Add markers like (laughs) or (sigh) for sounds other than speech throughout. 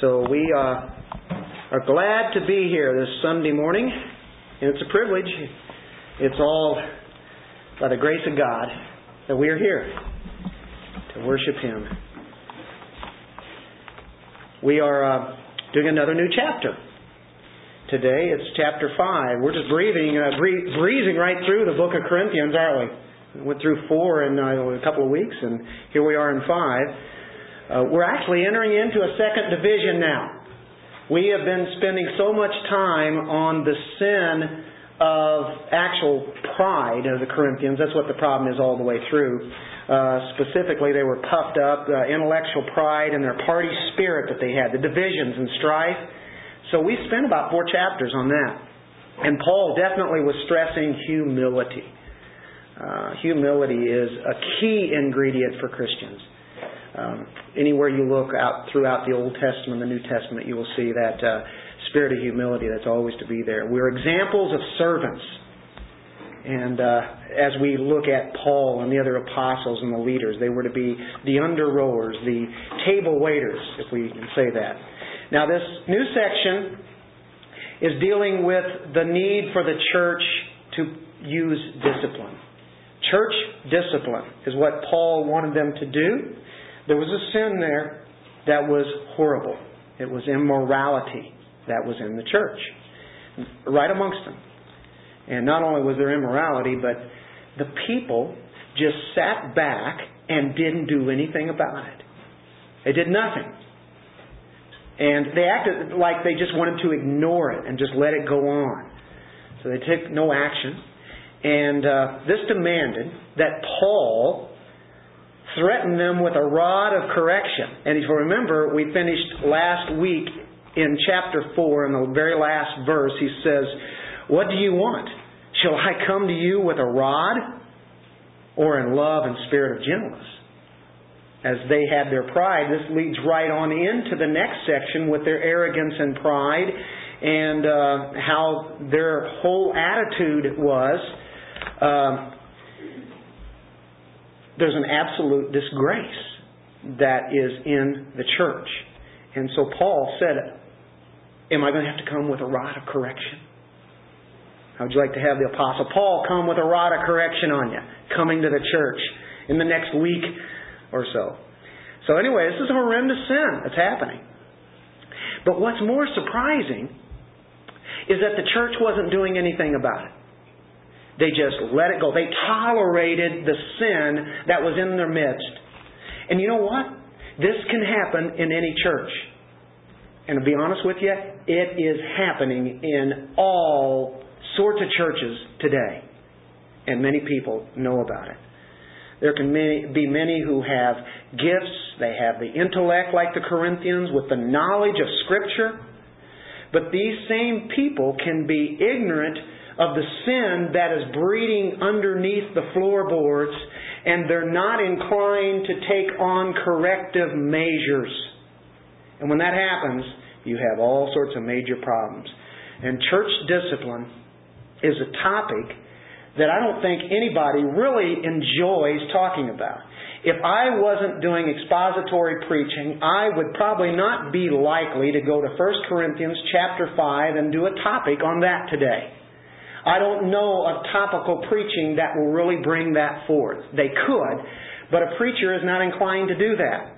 So we uh, are glad to be here this Sunday morning, and it's a privilege. It's all by the grace of God that we are here to worship Him. We are uh, doing another new chapter. Today it's chapter 5. We're just breathing, uh, breezing right through the book of Corinthians, aren't we? we went through 4 in uh, a couple of weeks, and here we are in 5. Uh, we're actually entering into a second division now. We have been spending so much time on the sin of actual pride of the Corinthians. That's what the problem is all the way through. Uh, specifically, they were puffed up, uh, intellectual pride, and their party spirit that they had, the divisions and strife. So we spent about four chapters on that. And Paul definitely was stressing humility. Uh, humility is a key ingredient for Christians. Um, anywhere you look out throughout the Old Testament, the New Testament, you will see that uh, spirit of humility that's always to be there. We're examples of servants. And uh, as we look at Paul and the other apostles and the leaders, they were to be the under rowers, the table waiters, if we can say that. Now, this new section is dealing with the need for the church to use discipline. Church discipline is what Paul wanted them to do. There was a sin there that was horrible. It was immorality that was in the church, right amongst them. And not only was there immorality, but the people just sat back and didn't do anything about it. They did nothing. And they acted like they just wanted to ignore it and just let it go on. So they took no action. And uh, this demanded that Paul threatened them with a rod of correction. And if you remember, we finished last week in chapter 4, in the very last verse, he says, What do you want? Shall I come to you with a rod or in love and spirit of gentleness? As they had their pride, this leads right on into the next section with their arrogance and pride and uh, how their whole attitude was. Uh, there's an absolute disgrace that is in the church. And so Paul said, Am I going to have to come with a rod of correction? How would you like to have the Apostle Paul come with a rod of correction on you, coming to the church in the next week or so? So, anyway, this is a horrendous sin that's happening. But what's more surprising is that the church wasn't doing anything about it. They just let it go. They tolerated the sin that was in their midst. And you know what? This can happen in any church. And to be honest with you, it is happening in all sorts of churches today. And many people know about it. There can be many who have gifts, they have the intellect like the Corinthians with the knowledge of Scripture. But these same people can be ignorant of the sin that is breeding underneath the floorboards, and they're not inclined to take on corrective measures. And when that happens, you have all sorts of major problems. And church discipline is a topic that I don't think anybody really enjoys talking about. If I wasn't doing expository preaching, I would probably not be likely to go to 1 Corinthians chapter 5 and do a topic on that today. I don't know of topical preaching that will really bring that forth. They could, but a preacher is not inclined to do that.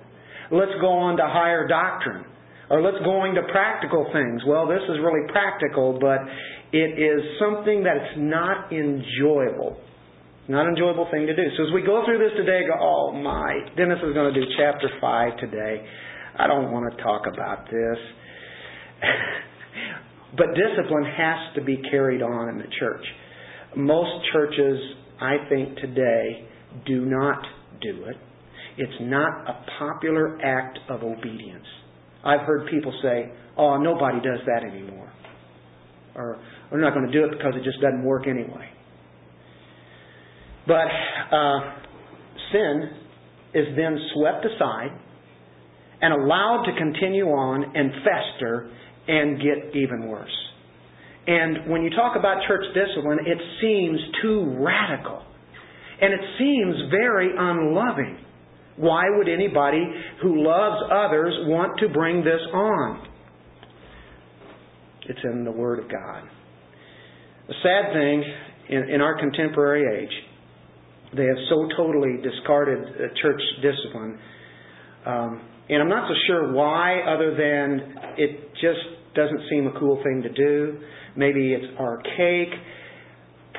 Let's go on to higher doctrine. Or let's go into practical things. Well, this is really practical, but it is something that's not enjoyable. Not an enjoyable thing to do. So as we go through this today, go, oh my, Dennis is going to do chapter 5 today. I don't want to talk about this. (laughs) But discipline has to be carried on in the church. Most churches, I think, today do not do it. It's not a popular act of obedience. I've heard people say, oh, nobody does that anymore. Or, we're not going to do it because it just doesn't work anyway. But uh, sin is then swept aside and allowed to continue on and fester and get even worse. And when you talk about church discipline, it seems too radical. And it seems very unloving Why would anybody who loves others want to bring this on? It's in the Word of God. The sad thing in, in our contemporary age, they have so totally discarded church discipline. Um, and I'm not so sure why, other than it just doesn't seem a cool thing to do. Maybe it's archaic,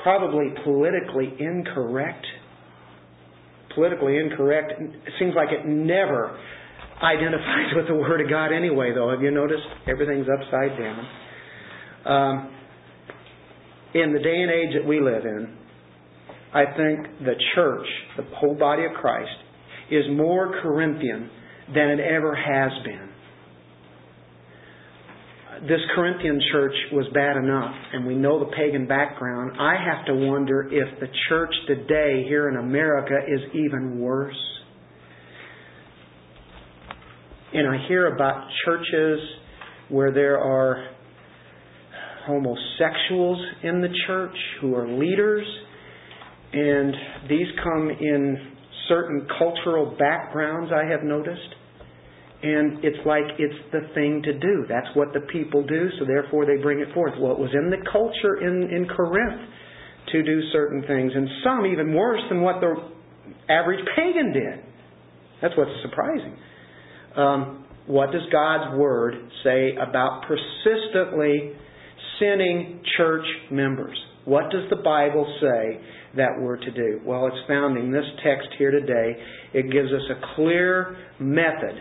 probably politically incorrect. Politically incorrect. It seems like it never identifies (laughs) with the Word of God anyway, though. Have you noticed? Everything's upside down. Um, in the day and age that we live in, I think the church, the whole body of Christ, is more Corinthian than it ever has been. This Corinthian church was bad enough, and we know the pagan background. I have to wonder if the church today here in America is even worse. And I hear about churches where there are homosexuals in the church who are leaders, and these come in certain cultural backgrounds, I have noticed. And it's like it's the thing to do. That's what the people do, so therefore they bring it forth. Well, it was in the culture in, in Corinth to do certain things, and some even worse than what the average pagan did. That's what's surprising. Um, what does God's Word say about persistently sinning church members. What does the Bible say that we're to do? Well, it's found in this text here today. It gives us a clear method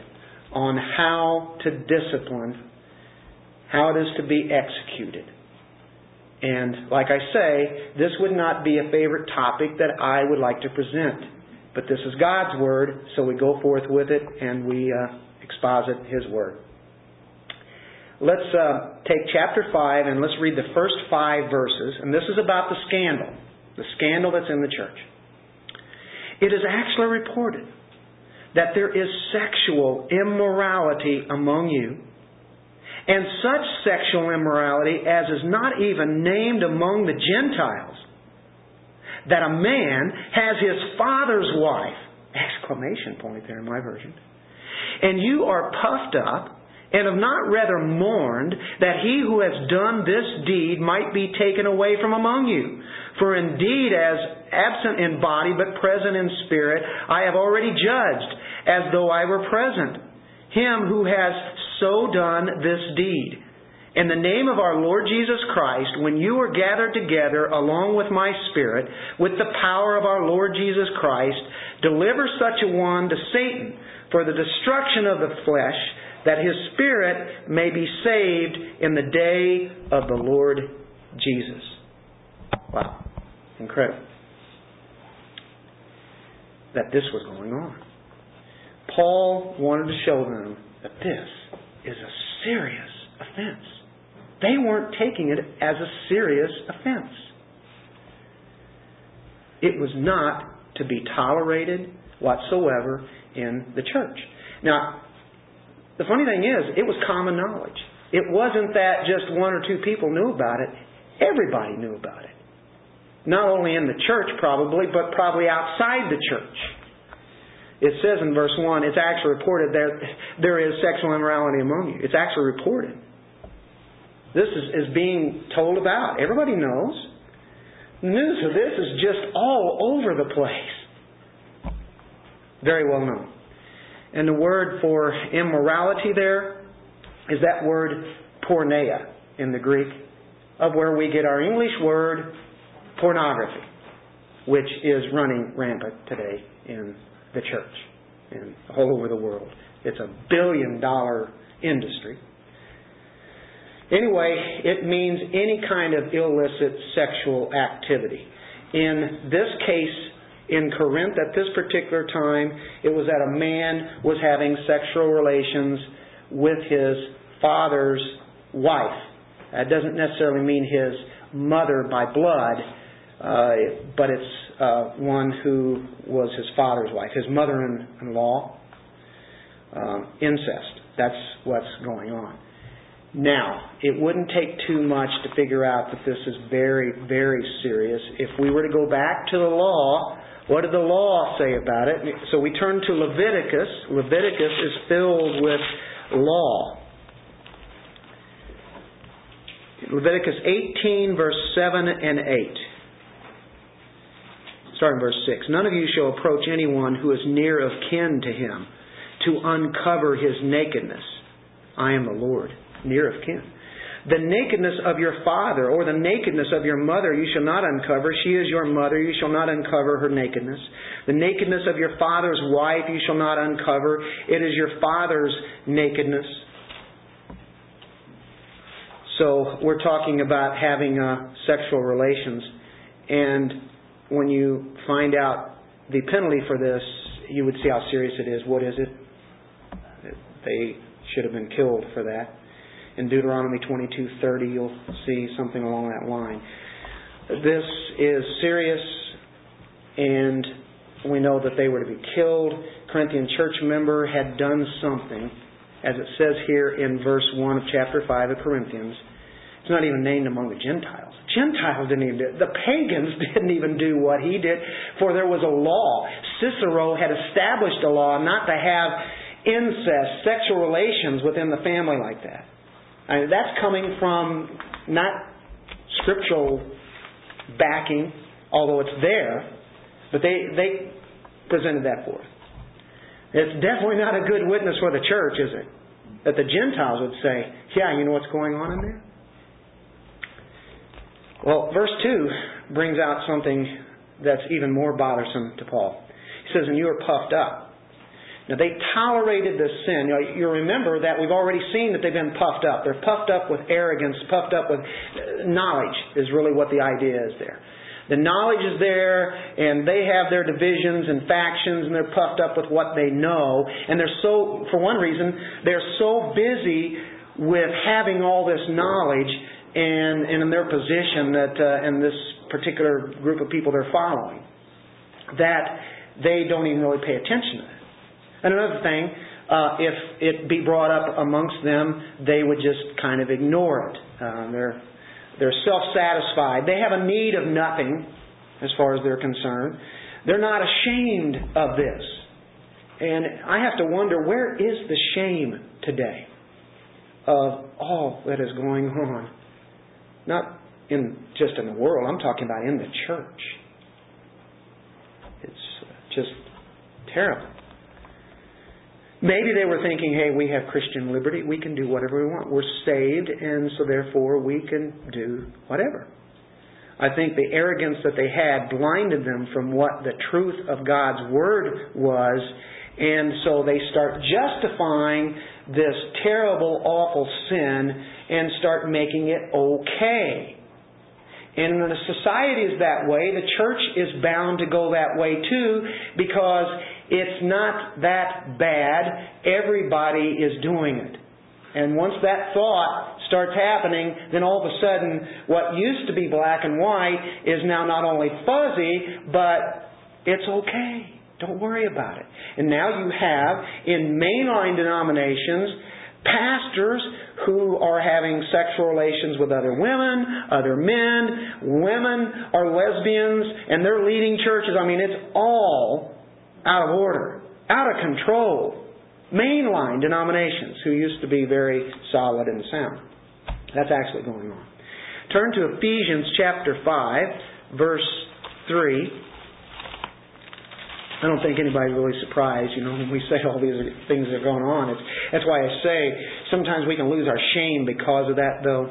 on how to discipline, how it is to be executed. And like I say, this would not be a favorite topic that I would like to present. But this is God's Word, so we go forth with it and we uh, exposit His Word. Let's uh, take chapter 5 and let's read the first five verses. And this is about the scandal, the scandal that's in the church. It is actually reported that there is sexual immorality among you, and such sexual immorality as is not even named among the Gentiles, that a man has his father's wife. Exclamation point there in my version. And you are puffed up and have not rather mourned that he who has done this deed might be taken away from among you. For indeed, as absent in body but present in spirit, I have already judged, as though I were present, him who has so done this deed. In the name of our Lord Jesus Christ, when you are gathered together along with my Spirit, with the power of our Lord Jesus Christ, deliver such a one to Satan for the destruction of the flesh that his spirit may be saved in the day of the Lord Jesus. Wow. Incredible. That this was going on. Paul wanted to show them that this is a serious offense. They weren't taking it as a serious offense. It was not to be tolerated whatsoever in the church. Now, the funny thing is, it was common knowledge. It wasn't that just one or two people knew about it. Everybody knew about it. Not only in the church, probably, but probably outside the church. It says in verse 1, it's actually reported that there is sexual immorality among you. It's actually reported. This is, is being told about. Everybody knows. News of this is just all over the place. Very well known. And the word for immorality there is that word porneia in the Greek, of where we get our English word pornography, which is running rampant today in the church and all over the world. It's a billion dollar industry. Anyway, it means any kind of illicit sexual activity. In this case, in Corinth at this particular time, it was that a man was having sexual relations with his father's wife. That doesn't necessarily mean his mother by blood, but it's uh, one who was his father's wife, his mother-in-law. Um, incest. That's what's going on. Now, it wouldn't take too much to figure out that this is very, very serious. If we were to go back to the law, what did the law say about it? So we turn to Leviticus. Leviticus is filled with law. Leviticus 18, verse 7 and 8. Starting verse 6. None of you shall approach anyone who is near of kin to him to uncover his nakedness. I am the Lord near of kin. The nakedness of your father or the nakedness of your mother you shall not uncover. She is your mother, you shall not uncover her nakedness. The nakedness of your father's wife you shall not uncover. It is your father's nakedness. So we're talking about having uh, sexual relations. And when you find out the penalty for this, you would see how serious it is. What is it? They should have been killed for that in Deuteronomy 22:30 you'll see something along that line. This is serious and we know that they were to be killed. Corinthian church member had done something as it says here in verse 1 of chapter 5 of Corinthians. Not even named among the Gentiles. Gentiles didn't even do it. The pagans (laughs) didn't even do what he did, for there was a law. Cicero had established a law not to have incest, sexual relations within the family like that. I mean, that's coming from not scriptural backing, although it's there, but they, they presented that forth. It's definitely not a good witness for the church, is it? That the Gentiles would say, yeah, you know what's going on in there? Well, verse 2 brings out something that's even more bothersome to Paul. He says, And you are puffed up. Now, they tolerated this sin. You, know, you remember that we've already seen that they've been puffed up. They're puffed up with arrogance, puffed up with uh, knowledge, is really what the idea is there. The knowledge is there, and they have their divisions and factions, and they're puffed up with what they know. And they're so, for one reason, they're so busy with having all this knowledge and, and in their position that, uh, in this particular group of people they're following, that they don't even really pay attention to. And another thing, uh, if it be brought up amongst them, they would just kind of ignore it. Uh, they're they're self-satisfied. They have a need of nothing, as far as they're concerned. They're not ashamed of this. And I have to wonder where is the shame today of all that is going on? Not in just in the world. I'm talking about in the church. It's just terrible. Maybe they were thinking, hey, we have Christian liberty. We can do whatever we want. We're saved, and so therefore we can do whatever. I think the arrogance that they had blinded them from what the truth of God's Word was, and so they start justifying this terrible, awful sin and start making it okay. And when a society is that way, the church is bound to go that way too, because it's not that bad. Everybody is doing it. And once that thought starts happening, then all of a sudden what used to be black and white is now not only fuzzy, but it's okay. Don't worry about it. And now you have in mainline denominations pastors who are having sexual relations with other women, other men, women are lesbians, and they're leading churches. I mean, it's all out of order, out of control. Mainline denominations who used to be very solid and sound. That's actually going on. Turn to Ephesians chapter 5, verse 3. I don't think anybody's really surprised, you know, when we say all these things that are going on. It's, that's why I say sometimes we can lose our shame because of that, though.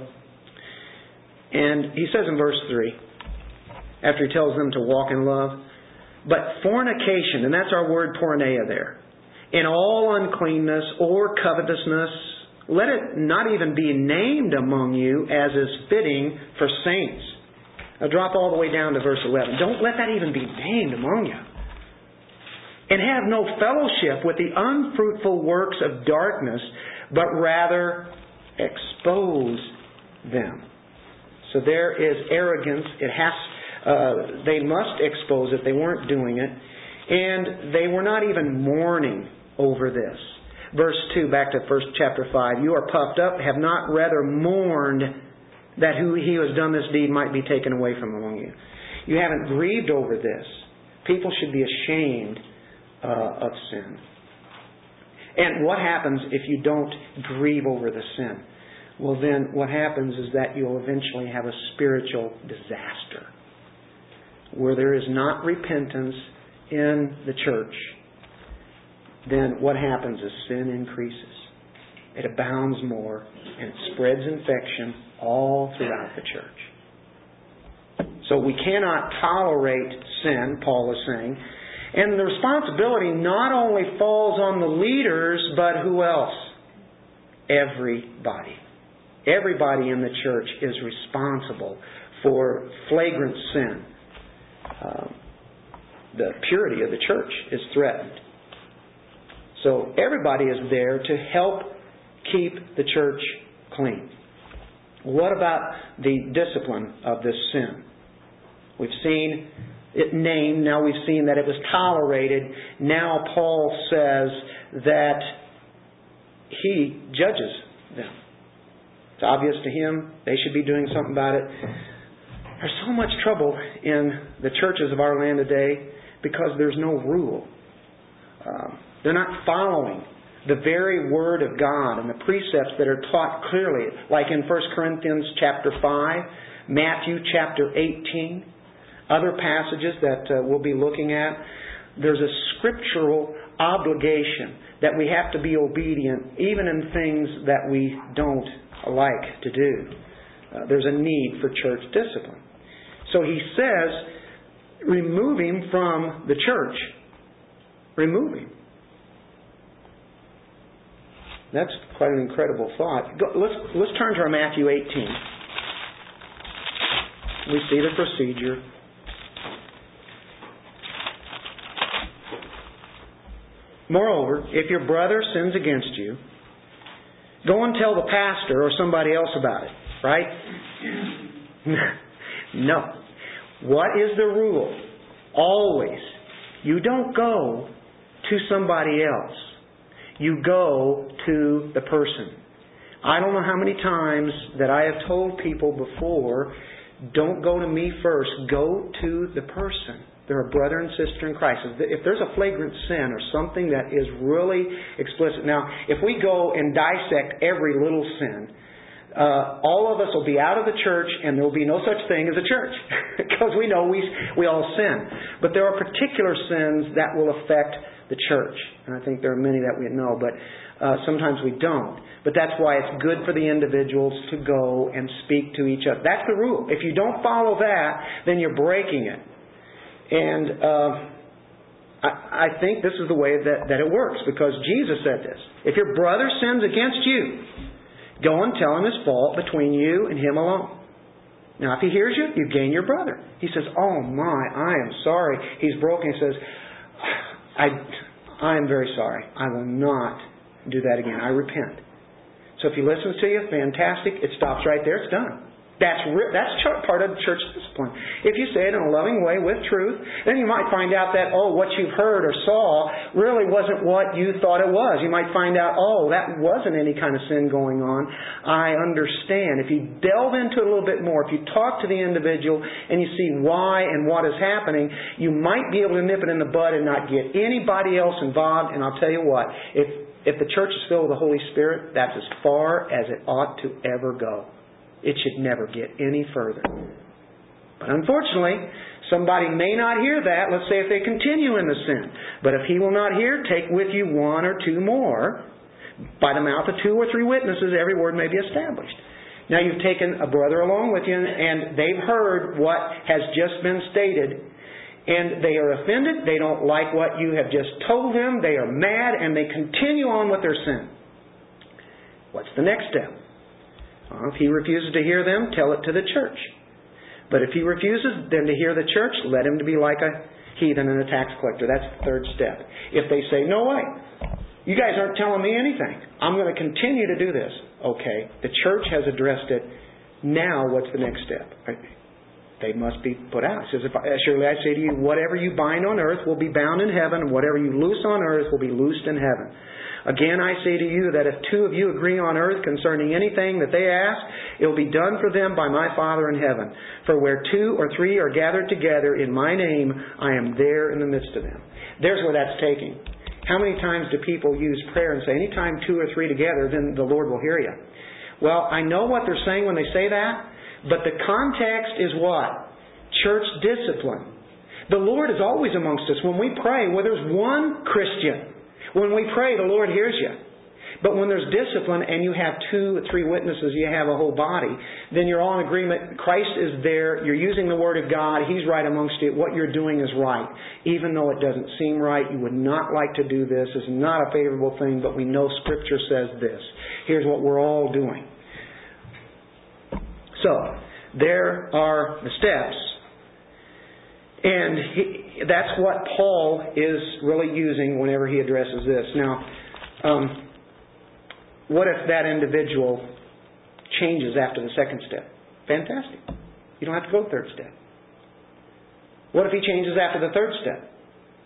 And he says in verse 3, after he tells them to walk in love, but fornication, and that's our word porneia there, in all uncleanness or covetousness, let it not even be named among you as is fitting for saints. Now drop all the way down to verse 11. Don't let that even be named among you. And have no fellowship with the unfruitful works of darkness, but rather expose them. So there is arrogance. It has uh, they must expose it. They weren't doing it. And they were not even mourning over this. Verse 2, back to first chapter 5. You are puffed up, have not rather mourned that who he who has done this deed might be taken away from among you. You haven't grieved over this. People should be ashamed uh, of sin. And what happens if you don't grieve over the sin? Well, then what happens is that you'll eventually have a spiritual disaster where there is not repentance in the church. Then what happens is sin increases. It abounds more and it spreads infection all throughout the church. So we cannot tolerate sin, Paul is saying. And the responsibility not only falls on the leaders, but who else? Everybody. Everybody in the church is responsible for flagrant sin. Um, the purity of the church is threatened. So everybody is there to help keep the church clean. What about the discipline of this sin? We've seen it named, now we've seen that it was tolerated. Now Paul says that he judges them. It's obvious to him. They should be doing something about it. There's so much trouble in the churches of our land today because there's no rule. Um, they're not following the very word of God and the precepts that are taught clearly, like in 1 Corinthians chapter 5, Matthew chapter 18, other passages that uh, we'll be looking at. There's a scriptural obligation that we have to be obedient even in things that we don't like to do. Uh, there's a need for church discipline. So he says, remove him from the church. Remove him. That's quite an incredible thought. Let's, let's turn to our Matthew 18. We see the procedure. Moreover, if your brother sins against you, go and tell the pastor or somebody else about it, right? (laughs) no. What is the rule? Always. You don't go to somebody else you go to the person. I don't know how many times that I have told people before, don't go to me first, go to the person. They're a brother and sister in Christ. If there's a flagrant sin or something that is really explicit. Now, if we go and dissect every little sin, uh, all of us will be out of the church and there will be no such thing as a church (laughs) because we know we, we all sin. But there are particular sins that will affect the church. And I think there are many that we know, but uh, sometimes we don't. But that's why it's good for the individuals to go and speak to each other. That's the rule. If you don't follow that, then you're breaking it. And uh, I, think this is the way that, that it works because Jesus said this. If your brother sins against you, go and tell him his fault between you and him alone. Now, if he hears you, you gain your brother. He says, Oh my, I am sorry. He's broken. He says, I, I am very sorry. I will not do that again. I repent. So if he listens to you, fantastic. It stops right there. It's done. That's that's part of church discipline. If you say it in a loving way with truth, then you might find out that oh, what you've heard or saw really wasn't what you thought it was. You might find out oh, that wasn't any kind of sin going on. I understand. If you delve into it a little bit more, if you talk to the individual and you see why and what is happening, you might be able to nip it in the bud and not get anybody else involved. And I'll tell you what, if if the church is filled with the Holy Spirit, that's as far as it ought to ever go. It should never get any further. But unfortunately, somebody may not hear that. Let's say if they continue in the sin. But if he will not hear, take with you one or two more. By the mouth of two or three witnesses, every word may be established. Now you've taken a brother along with you, and they've heard what has just been stated, and they are offended. They don't like what you have just told them. They are mad, and they continue on with their sin. What's the next step? Well, if he refuses to hear them, tell it to the church. But if he refuses then to hear the church, let him to be like a heathen and a tax collector. That's the third step. If they say, no way, you guys aren't telling me anything. I'm going to continue to do this. Okay, the church has addressed it. Now what's the next step? Uh, they must be put out. He says, I, uh, surely I say to you, whatever you bind on earth will be bound in heaven, and whatever you loose on earth will be loosed in heaven. Again, I say to you that if two of you agree on earth concerning anything that they ask, it will be done for them by my Father in heaven. For where two or three are gathered together in my name, I am there in the midst of them. There's where that's taking. How many times do people use prayer and say, anytime two or three together, then the Lord will hear you? Well, I know what they're saying when they say that, but the context is what? Church discipline. The Lord is always amongst us. When we pray, where there's one Christian, when we pray, the Lord hears you. But when there's discipline and you have two or three witnesses, you have a whole body, then you're all in agreement. Christ is there. You're using the Word of God. He's right amongst you. What you're doing is right. Even though it doesn't seem right, you would not like to do this. It's not a favorable thing, but we know Scripture says this. Here's what we're all doing. So, there are the steps and he, that's what Paul is really using whenever he addresses this. Now, um, what if that individual changes after the second step? Fantastic. You don't have to go third step. What if he changes after the third step?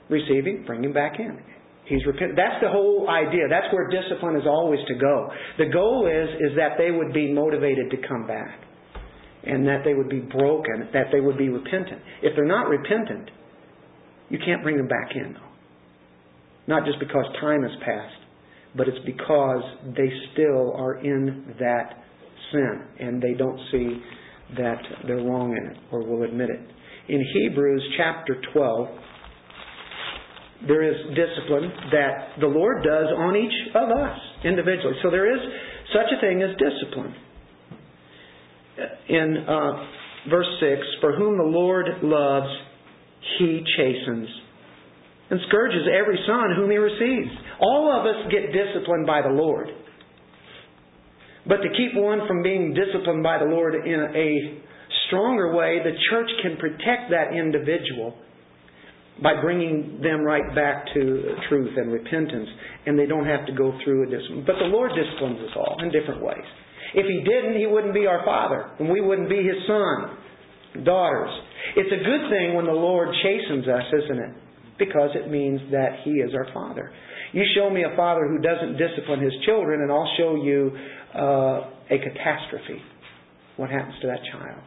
Receiving, bring him back in. He's repent. That's the whole idea. That's where discipline is always to go. The goal is is that they would be motivated to come back and that they would be broken, that they would be repentant. If they're not repentant, you can't bring them back in, though. Not just because time has passed, but it's because they still are in that sin and they don't see that they're wrong in it or will admit it. In Hebrews chapter 12, there is discipline that the Lord does on each of us individually. So there is such a thing as discipline in uh, verse 6 For whom the Lord loves, he chastens and scourges every son whom he receives. All of us get disciplined by the Lord. But to keep one from being disciplined by the Lord in a stronger way, the church can protect that individual by bringing them right back to truth and repentance, and they don't have to go through a discipline. But the Lord disciplines us all in different ways. If He didn't, He wouldn't be our Father, and we wouldn't be His son, daughters. It's a good thing when the Lord chastens us, isn't it? Because it means that He is our Father. You show me a father who doesn't discipline his children, and I'll show you uh, a catastrophe. What happens to that child?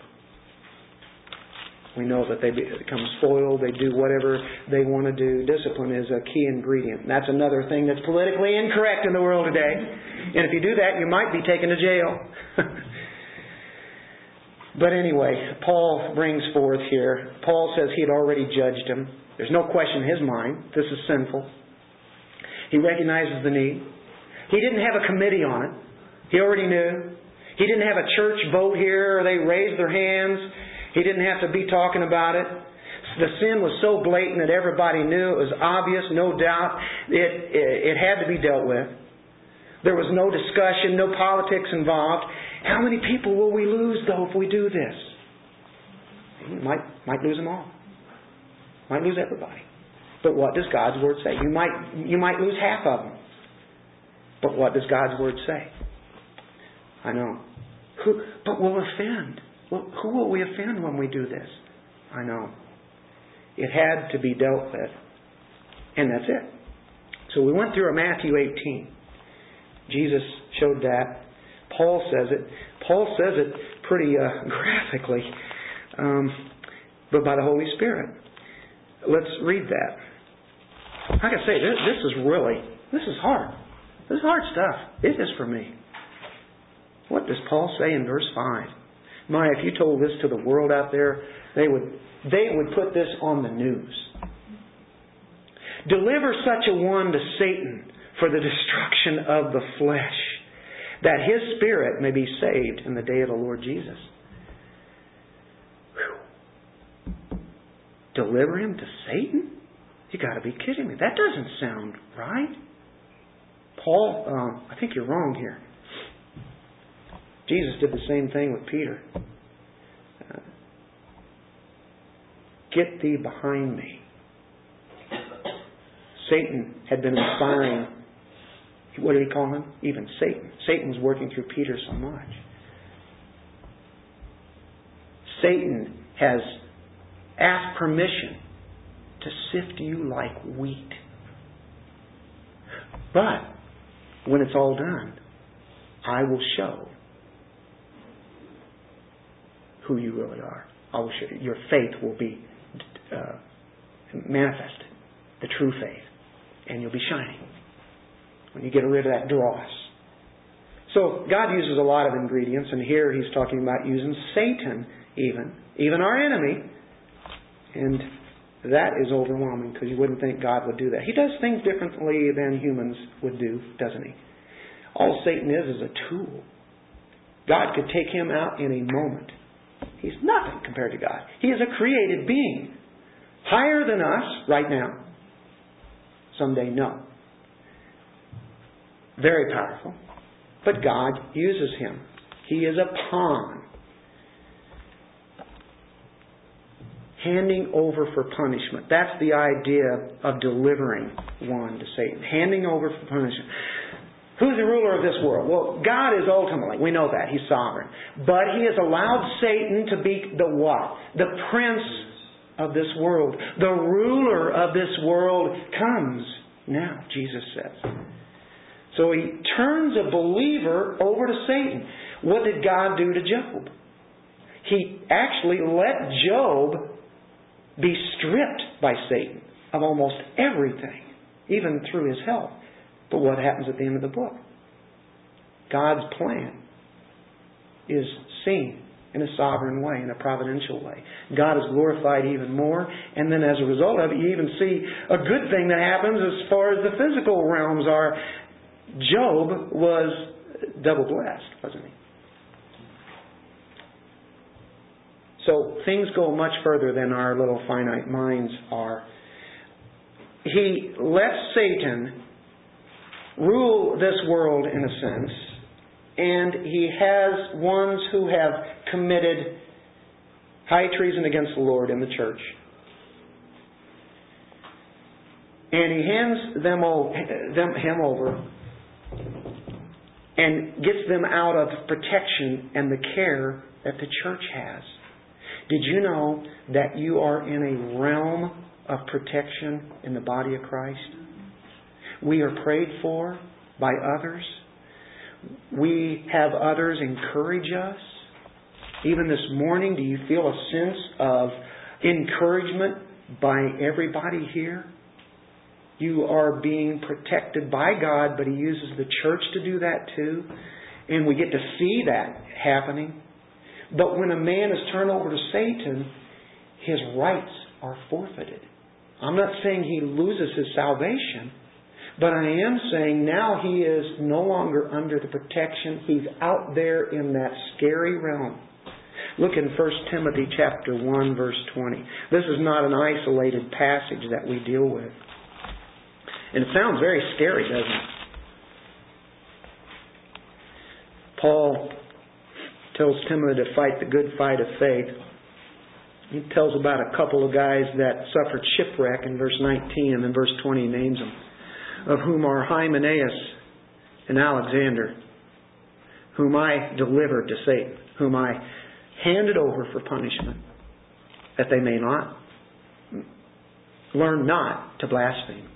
We know that they become spoiled. They do whatever they want to do. Discipline is a key ingredient. That's another thing that's politically incorrect in the world today. And if you do that, you might be taken to jail. (laughs) but anyway, Paul brings forth here. Paul says he had already judged him. There's no question in his mind. This is sinful. He recognizes the need. He didn't have a committee on it. He already knew. He didn't have a church vote here or they raised their hands. He didn't have to be talking about it. The sin was so blatant that everybody knew. It was obvious, no doubt. It, it, it had to be dealt with. There was no discussion, no politics involved. How many people will we lose, though, if we do this? Might, might lose them all. Might lose everybody. But what does God's Word say? You might, you might lose half of them. But what does God's Word say? I know. Who, but we'll offend. Well, who will we offend when we do this? I know. It had to be dealt with. And that's it. So we went through a Matthew 18. Jesus showed that. Paul says it. Paul says it pretty uh, (laughs) graphically, um, but by the Holy Spirit. Let's read that. Like I say, this, this is really, this is hard. This is hard stuff. It is for me. What does Paul say in verse 5? My, if you told this to the world out there, they would, they would put this on the news. Deliver such a one to Satan for the destruction of the flesh, that his spirit may be saved in the day of the Lord Jesus. Whew. Deliver him to Satan? You got to be kidding me. That doesn't sound right. Paul, um, I think you're wrong here. Jesus did the same thing with Peter. Uh, Get thee behind me. Satan had been inspiring, what did he call him? Even Satan. Satan was working through Peter so much. Satan has asked permission to sift you like wheat. But when it's all done, I will show who you really are. Show you. Your faith will be uh, manifested, the true faith, and you'll be shining when you get rid of that dross. So God uses a lot of ingredients, and here He's talking about using Satan, even even our enemy, and that is overwhelming because you wouldn't think God would do that. He does things differently than humans would do, doesn't He? All Satan is is a tool. God could take him out in a moment. He's nothing compared to God. He is a created being. Higher than us right now. Someday, no. Very powerful. But God uses him. He is a pawn. Handing over for punishment. That's the idea of delivering one to Satan. Handing over for punishment. Who's the ruler of this world? Well, God is ultimately. We know that. He's sovereign. But He has allowed Satan to be the what? The prince of this world. The ruler of this world comes now, Jesus says. So He turns a believer over to Satan. What did God do to Job? He actually let Job be stripped by Satan of almost everything, even through his health. But what happens at the end of the book? God's plan is seen in a sovereign way, in a providential way. God is glorified even more, and then as a result of it, you even see a good thing that happens as far as the physical realms are. Job was double blessed, wasn't he? So things go much further than our little finite minds are. He lets Satan rule this world in a sense, and he has ones who have committed high treason against the Lord in the church. And he hands them, them him over and gets them out of protection and the care that the church has. Did you know that you are in a realm of protection in the body of Christ? We are prayed for by others. We have others encourage us. Even this morning, do you feel a sense of encouragement by everybody here? You are being protected by God, but He uses the church to do that too. And we get to see that happening. But when a man is turned over to Satan, his rights are forfeited. I'm not saying he loses his salvation, but I am saying now he is no longer under the protection. He's out there in that scary realm. Look in 1 Timothy chapter 1 verse 20. This is not an isolated passage that we deal with. And it sounds very scary, doesn't it? Paul tells Timothy to fight the good fight of faith. He tells about a couple of guys that suffered shipwreck in verse 19, and then verse 20 names them of whom are Hymenaeus and Alexander, whom I delivered to Satan, whom I handed over for punishment, that they may not learn not to blaspheme.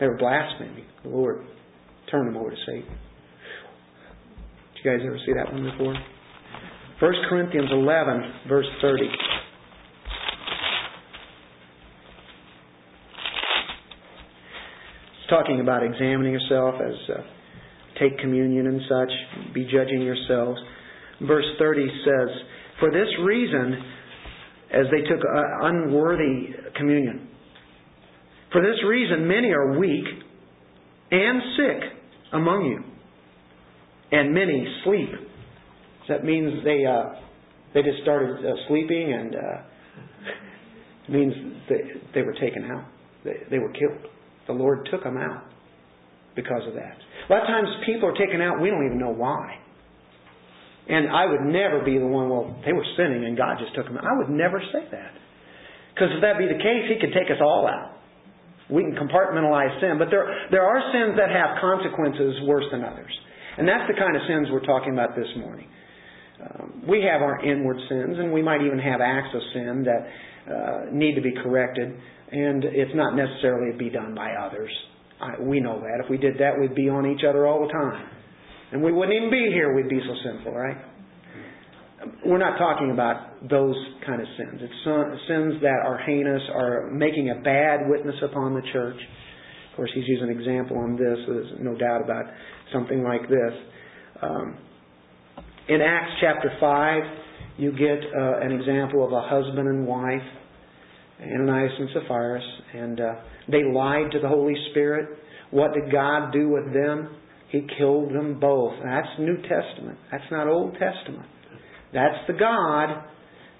They were blaspheming. The Lord turned them over to Satan. Did you guys ever see that one before? 1 Corinthians 11, verse 30. Talking about examining yourself as uh, take communion and such, be judging yourselves. Verse 30 says, For this reason, as they took uh, unworthy communion, for this reason many are weak and sick among you, and many sleep. So that means they uh, they just started uh, sleeping, and uh, (laughs) means they, they were taken out. They, they were killed. The Lord took them out because of that. A lot of times people are taken out, we don't even know why. And I would never be the one, well, they were sinning and God just took them out. I would never say that. Because if that be the case, He could take us all out. We can compartmentalize sin. But there, there are sins that have consequences worse than others. And that's the kind of sins we're talking about this morning. Um, we have our inward sins, and we might even have acts of sin that need to be corrected and it's not necessarily be done by others. I, we know that. If we did that, we'd be on each other all the time. And we wouldn't even be here, we'd be so sinful, right? We're not talking about those kind of sins. It's sins that are heinous, are making a bad witness upon the church. Of course, he's using an example on this. There's no doubt about something like this. Um, in Acts chapter 5, you get uh, an example of a husband and wife, Ananias and Sapphira, and uh, they lied to the Holy Spirit. What did God do with them? He killed them both. That's New Testament. That's not Old Testament. That's the God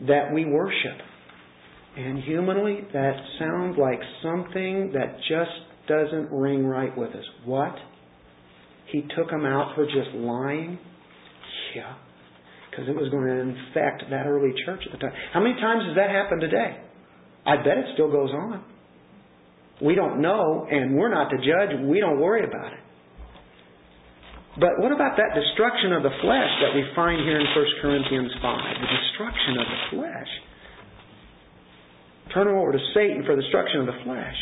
that we worship. And humanly, that sounds like something that just doesn't ring right with us. What? He took them out for just lying? Yeah. Because it was going to infect that early church at the time. How many times does that happen today? I bet it still goes on. We don't know, and we're not the judge. We don't worry about it. But what about that destruction of the flesh that we find here in 1 Corinthians 5? The destruction of the flesh. Turn over to Satan for destruction of the flesh.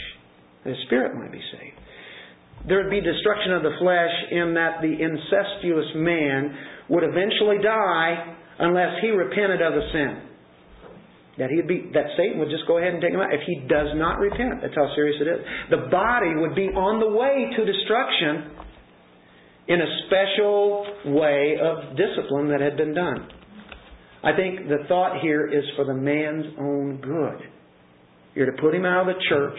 The spirit might be saved. There would be destruction of the flesh in that the incestuous man would eventually die unless he repented of the sin. That he'd be that Satan would just go ahead and take him out if he does not repent. That's how serious it is. The body would be on the way to destruction in a special way of discipline that had been done. I think the thought here is for the man's own good. You're to put him out of the church,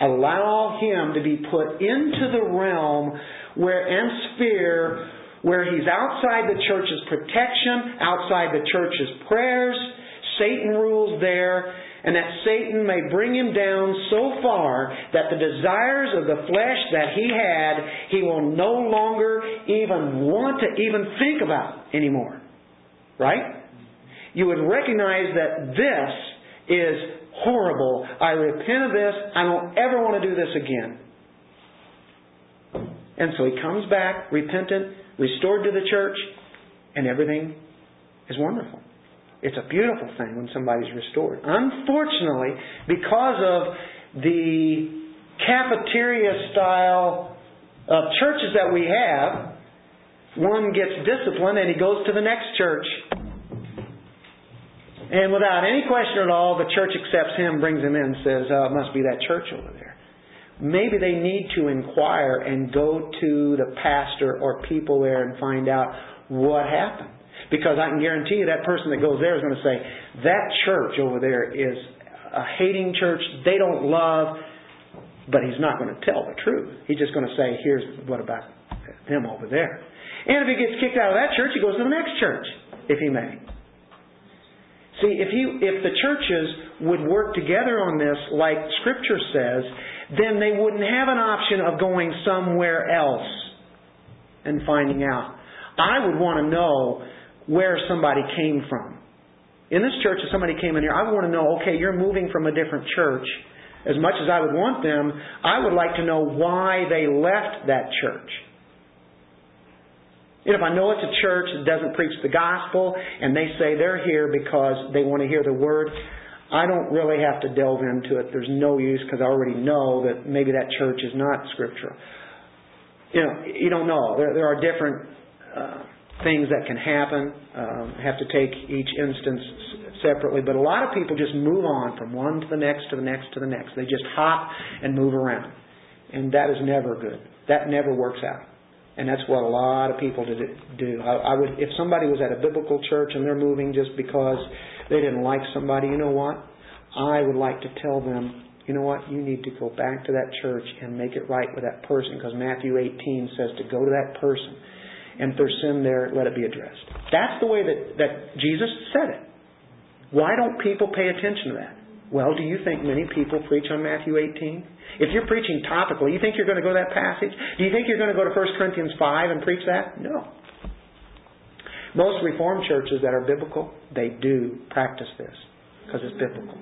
allow him to be put into the realm where and sphere where he's outside the church's protection, outside the church's prayers. Satan rules there, and that Satan may bring him down so far that the desires of the flesh that he had, he will no longer even want to even think about anymore. Right? You would recognize that this is horrible. I repent of this. I don't ever want to do this again. And so he comes back, repentant, restored to the church, and everything is wonderful. It's a beautiful thing when somebody's restored. Unfortunately, because of the cafeteria style of churches that we have, one gets disciplined and he goes to the next church. And without any question at all, the church accepts him, brings him in, says, oh, it must be that church over there. Maybe they need to inquire and go to the pastor or people there and find out what happened. Because I can guarantee you that person that goes there is going to say, that church over there is a hating church. They don't love, but he's not going to tell the truth. He's just going to say, here's what about them over there. And if he gets kicked out of that church, he goes to the next church, if he may. See, if he, if the churches would work together on this, like Scripture says, then they wouldn't have an option of going somewhere else and finding out. I would want to know where somebody came from. In this church, if somebody came in here, I would want to know, okay, you're moving from a different church. As much as I would want them, I would like to know why they left that church. And if I know it's a church that doesn't preach the gospel and they say they're here because they want to hear the word, I don't really have to delve into it. There's no use because I already know that maybe that church is not scriptural. You know, you don't know. There, there are different uh, things that can happen. Um, have to take each instance separately, but a lot of people just move on from one to the next to the next to the next. They just hop and move around, and that is never good. That never works out, and that's what a lot of people do. I, I would, if somebody was at a biblical church and they're moving just because they didn't like somebody, you know what? I would like to tell them, you know what? You need to go back to that church and make it right with that person because Matthew 18 says to go to that person and if there's sin there, let it be addressed. That's the way that, that Jesus said it. Why don't people pay attention to that? Well, do you think many people preach on Matthew 18? If you're preaching topically, you think you're going to go to that passage? Do you think you're going to go to 1 Corinthians 5 and preach that? No. Most Reformed churches that are biblical, they do practice this because it's biblical.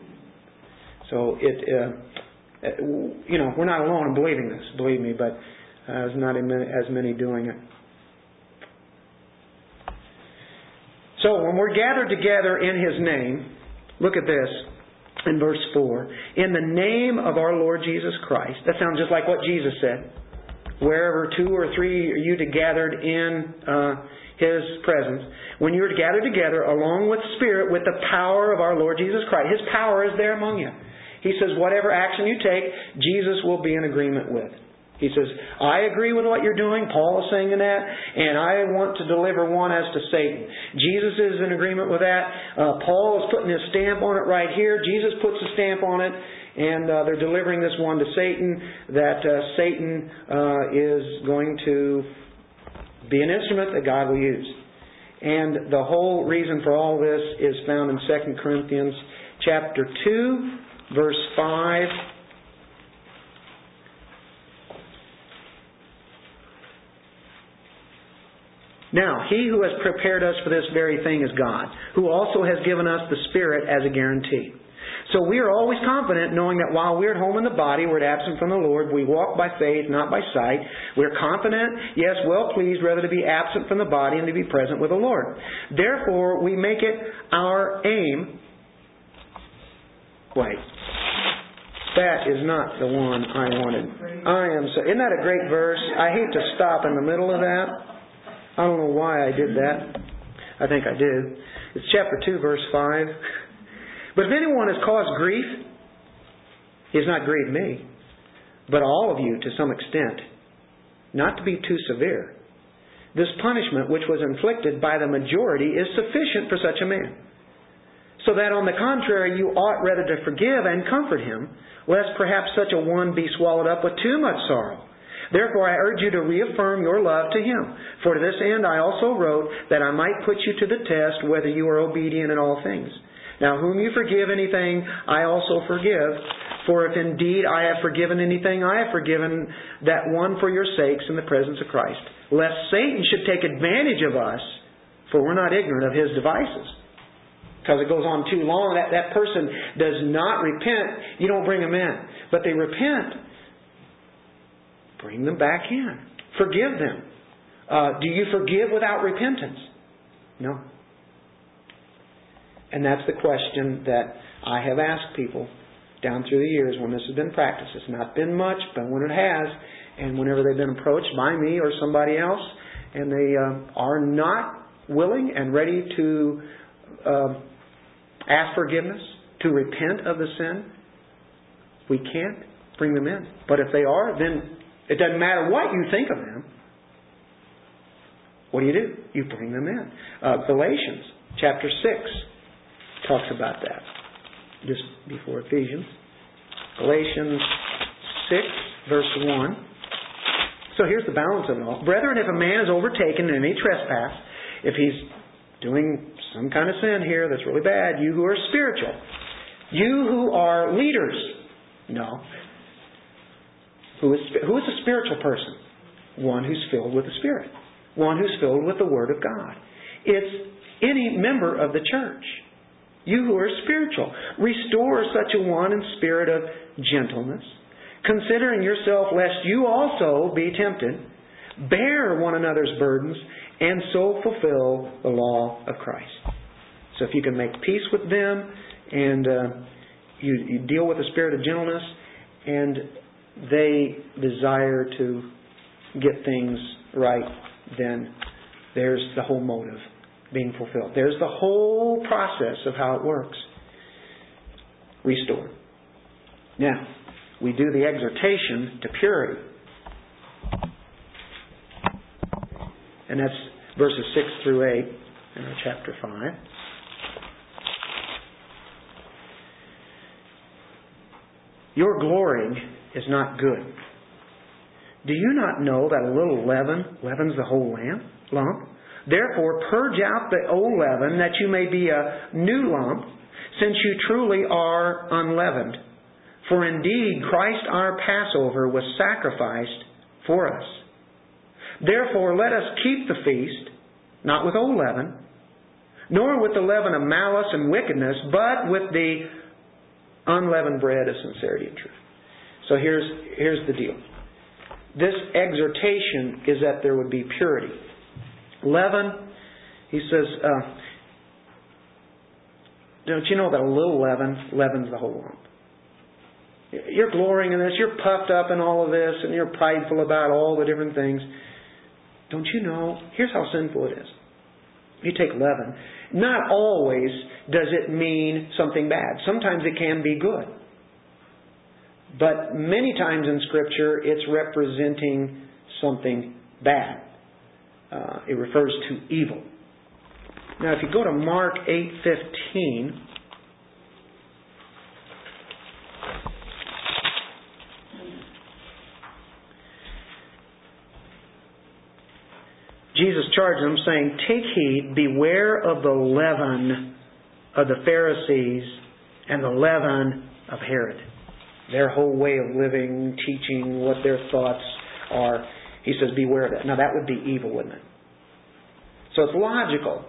So it, uh, you know, we're not alone in believing this, believe me, but uh, there's not as many doing it. So when we're gathered together in His name, look at this in verse 4. In the name of our Lord Jesus Christ. That sounds just like what Jesus said. Wherever two or three are you to gathered in uh, His presence, when you're gathered together along with Spirit, with the power of our Lord Jesus Christ, His power is there among you. He says, whatever action you take, Jesus will be in agreement with. He says, I agree with what you're doing. Paul is saying in that, and I want to deliver one as to Satan. Jesus is in agreement with that. Uh, Paul is putting his stamp on it right here. Jesus puts a stamp on it, and uh, they're delivering this one to Satan. That uh, Satan uh, is going to be an instrument that God will use. And the whole reason for all this is found in 2 Corinthians chapter 2, verse 5 Now, he who has prepared us for this very thing is God, who also has given us the Spirit as a guarantee. So we are always confident knowing that while we're at home in the body, we're absent from the Lord, we walk by faith, not by sight. We're confident, yes, well pleased, rather to be absent from the body and to be present with the Lord. Therefore, we make it our aim. Wait. That is not the one I wanted. I am so. Isn't that a great verse? I hate to stop in the middle of that. I don't know why I did that. I think I did. It's chapter 2, verse 5. But if anyone has caused grief, he has not grieved me, but all of you to some extent, not to be too severe. This punishment which was inflicted by the majority is sufficient for such a man. So that on the contrary, you ought rather to forgive and comfort him, lest perhaps such a one be swallowed up with too much sorrow. Therefore, I urge you to reaffirm your love to him. For to this end I also wrote, that I might put you to the test whether you are obedient in all things. Now, whom you forgive anything, I also forgive. For if indeed I have forgiven anything, I have forgiven that one for your sakes in the presence of Christ, lest Satan should take advantage of us, for we're not ignorant of his devices. Because it goes on too long, that, that person does not repent, you don't bring them in. But they repent, Bring them back in. Forgive them. Uh, do you forgive without repentance? No. And that's the question that I have asked people down through the years when this has been practiced. It's not been much, but when it has, and whenever they've been approached by me or somebody else, and they uh, are not willing and ready to uh, ask forgiveness, to repent of the sin, we can't bring them in. But if they are, then it doesn't matter what you think of them. What do you do? You bring them in. Uh, Galatians chapter 6 talks about that. Just before Ephesians. Galatians 6, verse 1. So here's the balance of it all. Brethren, if a man is overtaken in any trespass, if he's doing some kind of sin here that's really bad, you who are spiritual, you who are leaders, no, who is, who is a spiritual person? One who's filled with the Spirit. One who's filled with the Word of God. It's any member of the church. You who are spiritual. Restore such a one in spirit of gentleness, considering yourself lest you also be tempted. Bear one another's burdens, and so fulfill the law of Christ. So if you can make peace with them, and uh, you, you deal with the spirit of gentleness, and they desire to get things right, then there's the whole motive being fulfilled. There's the whole process of how it works. Restore. Now, we do the exhortation to purity. And that's verses 6 through 8 in chapter 5. Your glorying is not good. Do you not know that a little leaven leavens the whole lamp, lump? Therefore, purge out the old leaven, that you may be a new lump, since you truly are unleavened. For indeed, Christ our Passover was sacrificed for us. Therefore, let us keep the feast, not with old leaven, nor with the leaven of malice and wickedness, but with the unleavened bread of sincerity and truth. So here's, here's the deal. This exhortation is that there would be purity. Leaven, he says, uh, don't you know that a little leaven leavens the whole lump? You're glorying in this, you're puffed up in all of this, and you're prideful about all the different things. Don't you know? Here's how sinful it is. You take leaven. Not always does it mean something bad. Sometimes it can be good. But many times in Scripture, it's representing something bad. Uh, it refers to evil. Now, if you go to Mark 8:15, Jesus charged them, saying, Take heed, beware of the leaven of the Pharisees and the leaven of Herod. Their whole way of living, teaching, what their thoughts are. He says, Beware of that. Now, that would be evil, wouldn't it? So it's logical.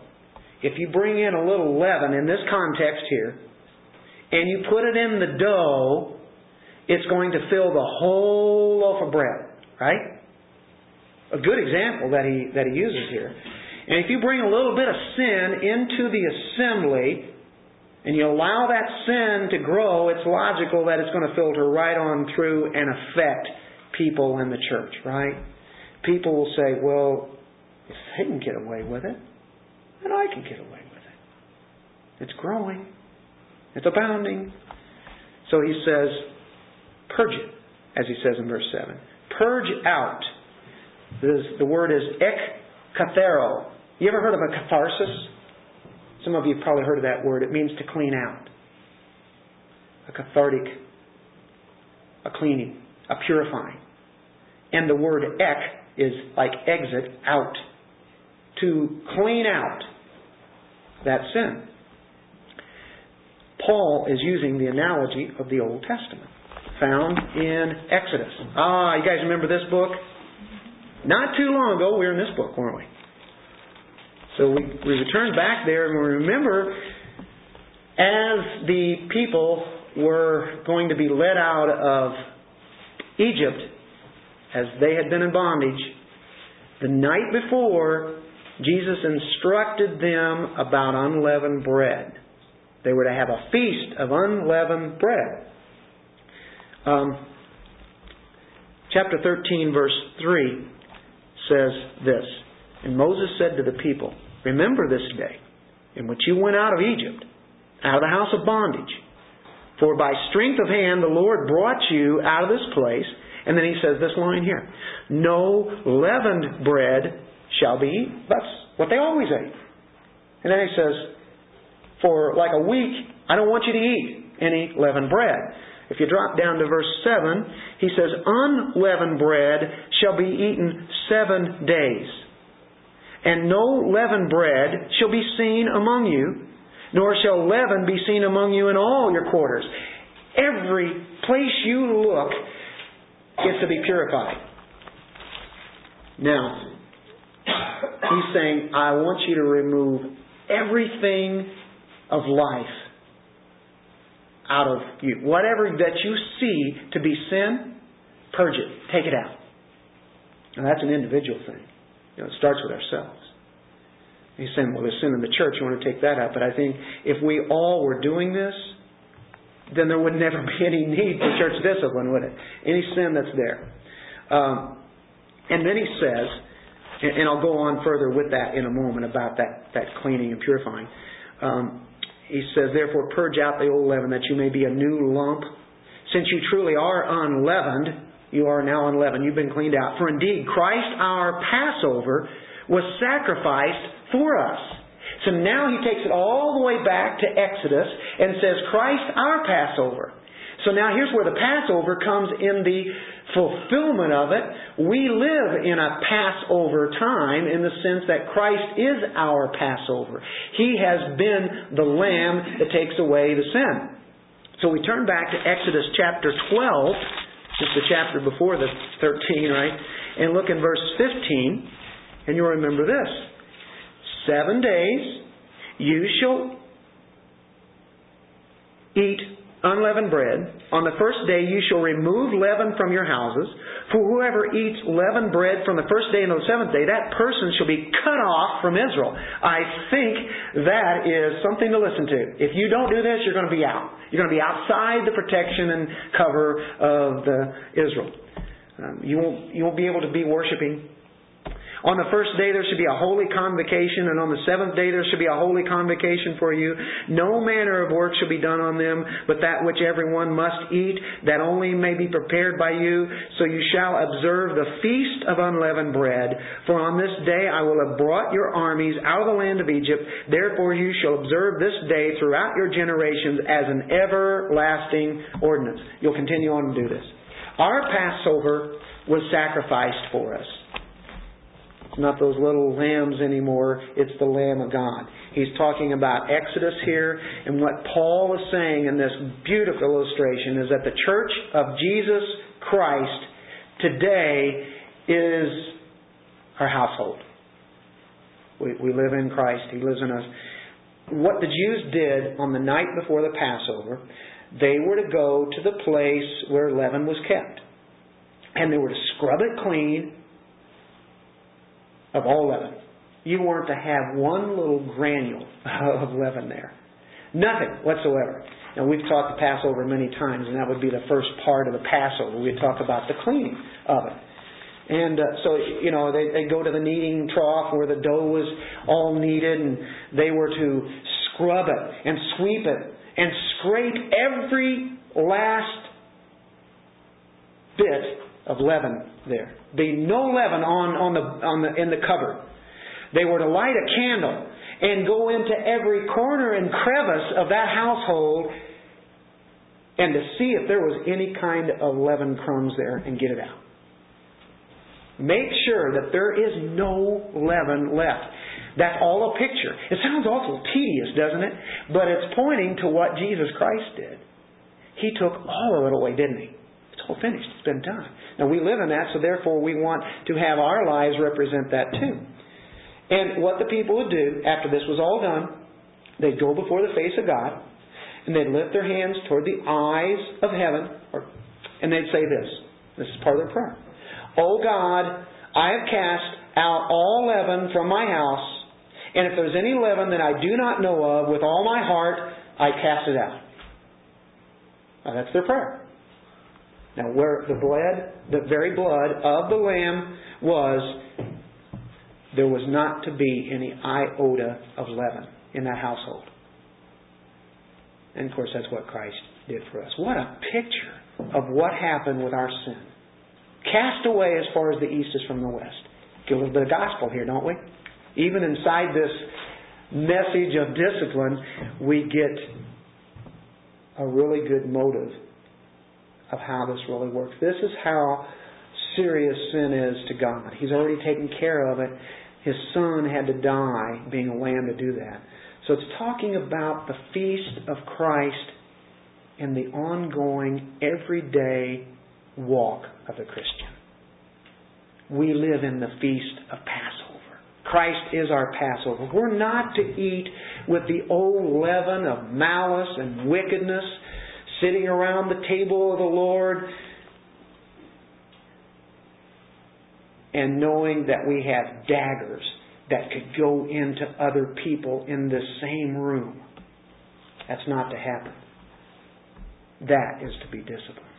If you bring in a little leaven in this context here, and you put it in the dough, it's going to fill the whole loaf of bread, right? a good example that he that he uses here. And if you bring a little bit of sin into the assembly and you allow that sin to grow, it's logical that it's going to filter right on through and affect people in the church, right? People will say, well, if they can get away with it, then I can get away with it. It's growing. It's abounding. So he says, purge it, as he says in verse 7. Purge out this, the word is ekkathero. You ever heard of a catharsis? Some of you have probably heard of that word. It means to clean out. A cathartic, a cleaning, a purifying. And the word ek is like exit, out. To clean out that sin. Paul is using the analogy of the Old Testament, found in Exodus. Ah, you guys remember this book? Not too long ago, we were in this book, weren't we? So we, we returned back there and we remember as the people were going to be led out of Egypt, as they had been in bondage, the night before, Jesus instructed them about unleavened bread. They were to have a feast of unleavened bread. Um, chapter 13, verse 3 says this And Moses said to the people, Remember this day in which you went out of Egypt, out of the house of bondage. For by strength of hand the Lord brought you out of this place. And then he says this line here No leavened bread shall be eaten. That's what they always ate. And then he says, For like a week, I don't want you to eat any leavened bread. If you drop down to verse 7, he says, Unleavened bread shall be eaten seven days, and no leavened bread shall be seen among you, nor shall leaven be seen among you in all your quarters. Every place you look is to be purified. Now, he's saying, I want you to remove everything of life out of you. Whatever that you see to be sin, purge it. Take it out. And that's an individual thing. You know, it starts with ourselves. He's saying, well, there's sin in the church. You want to take that out. But I think if we all were doing this, then there would never (laughs) be any need for church discipline, would it? Any sin that's there. Um, and then he says, and, I'll go on further with that in a moment about that, that cleaning and purifying. Um, he says, Therefore, purge out the old leaven, that you may be a new lump. Since you truly are unleavened, you are now unleavened. You've been cleaned out. For indeed, Christ our Passover was sacrificed for us. So now he takes it all the way back to Exodus and says, Christ our Passover. So now here's where the Passover comes in the fulfillment of it. We live in a Passover time in the sense that Christ is our Passover. He has been the Lamb that takes away the sin. So we turn back to Exodus chapter 12, just the chapter before the 13, right? And look in verse 15, and you'll remember this. Seven days you shall eat unleavened bread. On the first day you shall remove leaven from your houses. For whoever eats leavened bread from the first day until the seventh day, that person shall be cut off from Israel. I think that is something to listen to. If you don't do this, you're going to be out. You're going to be outside the protection and cover of the Israel. Um, you won't you won't be able to be worshiping on the first day there should be a holy convocation, and on the seventh day there should be a holy convocation for you. No manner of work shall be done on them, but that which everyone must eat, that only may be prepared by you. So you shall observe the feast of unleavened bread. For on this day I will have brought your armies out of the land of Egypt. Therefore you shall observe this day throughout your generations as an everlasting ordinance. You'll continue on to do this. Our Passover was sacrificed for us. It's not those little lambs anymore. It's the Lamb of God. He's talking about Exodus here, and what Paul is saying in this beautiful illustration is that the church of Jesus Christ today is our household. We, we live in Christ. He lives in us. What the Jews did on the night before the Passover, they were to go to the place where leaven was kept. And they were to scrub it clean of all leaven. You weren't to have one little granule (laughs) of leaven there. Nothing whatsoever. Now, we've talked the Passover many times, and that would be the first part of the Passover. We'd talk about the cleaning of it. And uh, so, you know, they, they go to the kneading trough where the dough was all kneaded, and they were to scrub it and sweep it and scrape every last bit of leaven there. Be no leaven on, on the, on the, in the cupboard. They were to light a candle and go into every corner and crevice of that household and to see if there was any kind of leaven crumbs there and get it out. Make sure that there is no leaven left. That's all a picture. It sounds awful tedious, doesn't it? But it's pointing to what Jesus Christ did. He took all of it away, didn't he? It's all finished. It's been done. Now we live in that, so therefore we want to have our lives represent that too. And what the people would do after this was all done, they'd go before the face of God, and they'd lift their hands toward the eyes of heaven, and they'd say this. This is part of their prayer. O God, I have cast out all leaven from my house, and if there's any leaven that I do not know of, with all my heart, I cast it out. Now that's their prayer. Now, where the blood, the very blood of the Lamb was, there was not to be any iota of leaven in that household. And of course, that's what Christ did for us. What a picture of what happened with our sin. Cast away as far as the east is from the west. Get a little bit of gospel here, don't we? Even inside this message of discipline, we get a really good motive of how this really works. This is how serious sin is to God. He's already taken care of it. His son had to die being a lamb to do that. So it's talking about the feast of Christ and the ongoing, everyday walk of the Christian. We live in the feast of Passover. Christ is our Passover. We're not to eat with the old leaven of malice and wickedness sitting around the table of the Lord and knowing that we have daggers that could go into other people in the same room. That's not to happen. That is to be disciplined.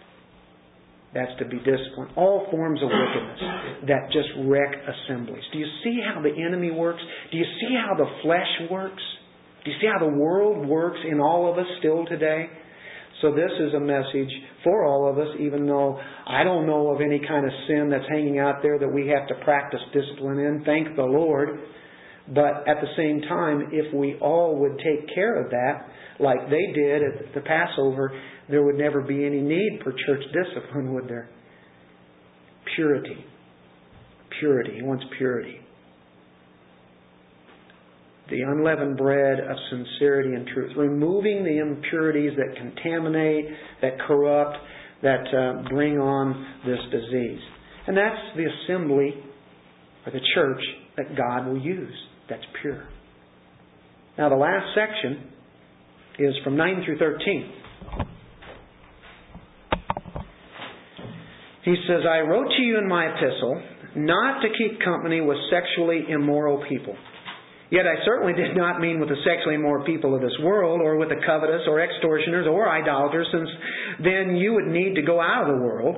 That's to be disciplined. All forms of wickedness that just wreck assemblies. Do you see how the enemy works? Do you see how the flesh works? Do you see how the world works in all of us still today? So this is a message for all of us, even though I don't know of any kind of sin that's hanging out there that we have to practice discipline in. Thank the Lord. But at the same time, if we all would take care of that, like they did at the Passover, there would never be any need for church discipline, would there? Purity. Purity. He wants purity the unleavened bread of sincerity and truth, removing the impurities that contaminate, that corrupt, that uh, bring on this disease. And that's the assembly or the church that God will use that's pure. Now, the last section is from 9 through 13. He says, I wrote to you in my epistle not to keep company with sexually immoral people Yet I certainly did not mean with the sexually immoral people of this world, or with the covetous, or extortioners, or idolaters, since then you would need to go out of the world.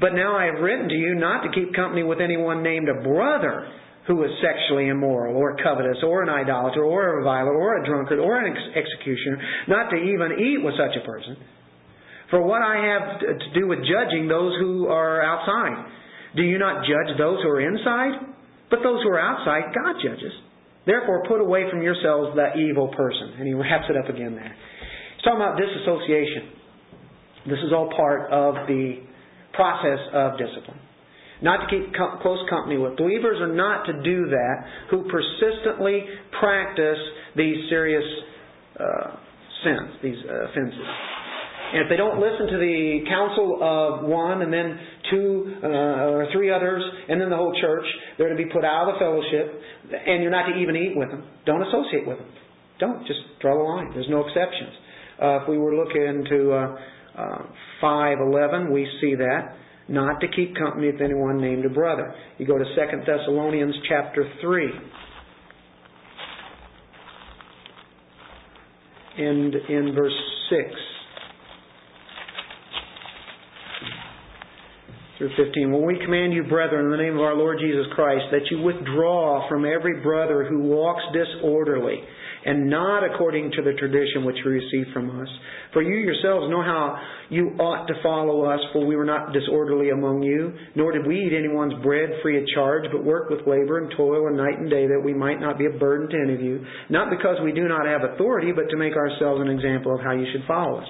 But now I have written to you not to keep company with anyone named a brother who is sexually immoral, or covetous, or an idolater, or a reviler, or a drunkard, or an ex- executioner, not to even eat with such a person. For what I have to do with judging those who are outside. Do you not judge those who are inside? But those who are outside, God judges. Therefore, put away from yourselves that evil person. And he wraps it up again there. He's talking about disassociation. This is all part of the process of discipline. Not to keep close company with. Believers are not to do that who persistently practice these serious uh, sins, these uh, offenses. And if they don't listen to the counsel of one and then two uh, or three others and then the whole church, they're to be put out of the fellowship and you're not to even eat with them. Don't associate with them. Don't. Just draw the line. There's no exceptions. Uh, if we were looking into uh, uh, 5.11, we see that. Not to keep company with anyone named a brother. You go to 2 Thessalonians chapter 3. And in verse 6. Through 15. When we command you, brethren, in the name of our Lord Jesus Christ, that you withdraw from every brother who walks disorderly and not according to the tradition which we received from us. For you yourselves know how you ought to follow us, for we were not disorderly among you, nor did we eat anyone's bread free of charge, but worked with labor and toil and night and day, that we might not be a burden to any of you, not because we do not have authority, but to make ourselves an example of how you should follow us.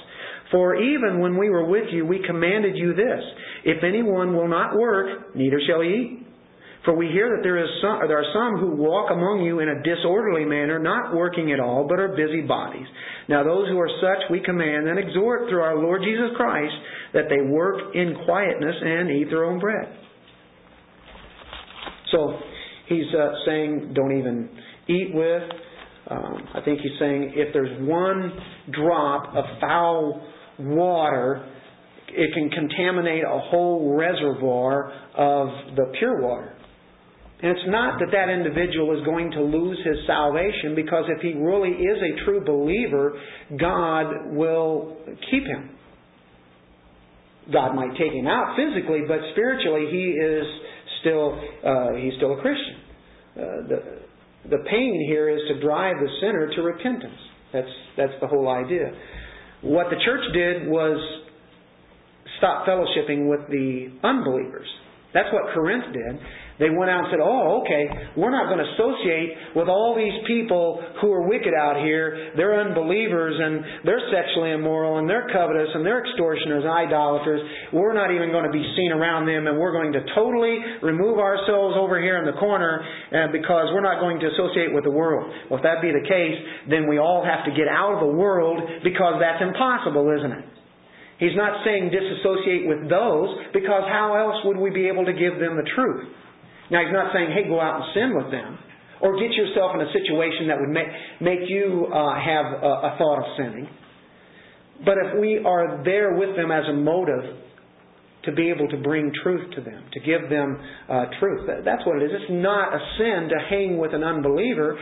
For even when we were with you, we commanded you this If anyone will not work, neither shall he eat. For we hear that there, is some, there are some who walk among you in a disorderly manner, not working at all, but are busy bodies. Now those who are such we command and exhort through our Lord Jesus Christ that they work in quietness and eat their own bread. So he's uh, saying don't even eat with. Um, I think he's saying if there's one drop of foul water, it can contaminate a whole reservoir of the pure water. And it's not that that individual is going to lose his salvation because if he really is a true believer, God will keep him. God might take him out physically, but spiritually he is still uh, he's still a Christian. Uh, the the pain here is to drive the sinner to repentance. That's that's the whole idea. What the church did was stop fellowshipping with the unbelievers. That's what Corinth did. They went out and said, Oh, okay, we're not going to associate with all these people who are wicked out here. They're unbelievers and they're sexually immoral and they're covetous and they're extortioners and idolaters. We're not even going to be seen around them and we're going to totally remove ourselves over here in the corner uh, because we're not going to associate with the world. Well, if that be the case, then we all have to get out of the world because that's impossible, isn't it? He's not saying disassociate with those because how else would we be able to give them the truth? Now, he's not saying, hey, go out and sin with them or get yourself in a situation that would make, make you uh, have a, a thought of sinning. But if we are there with them as a motive to be able to bring truth to them, to give them uh, truth, that's what it is. It's not a sin to hang with an unbeliever,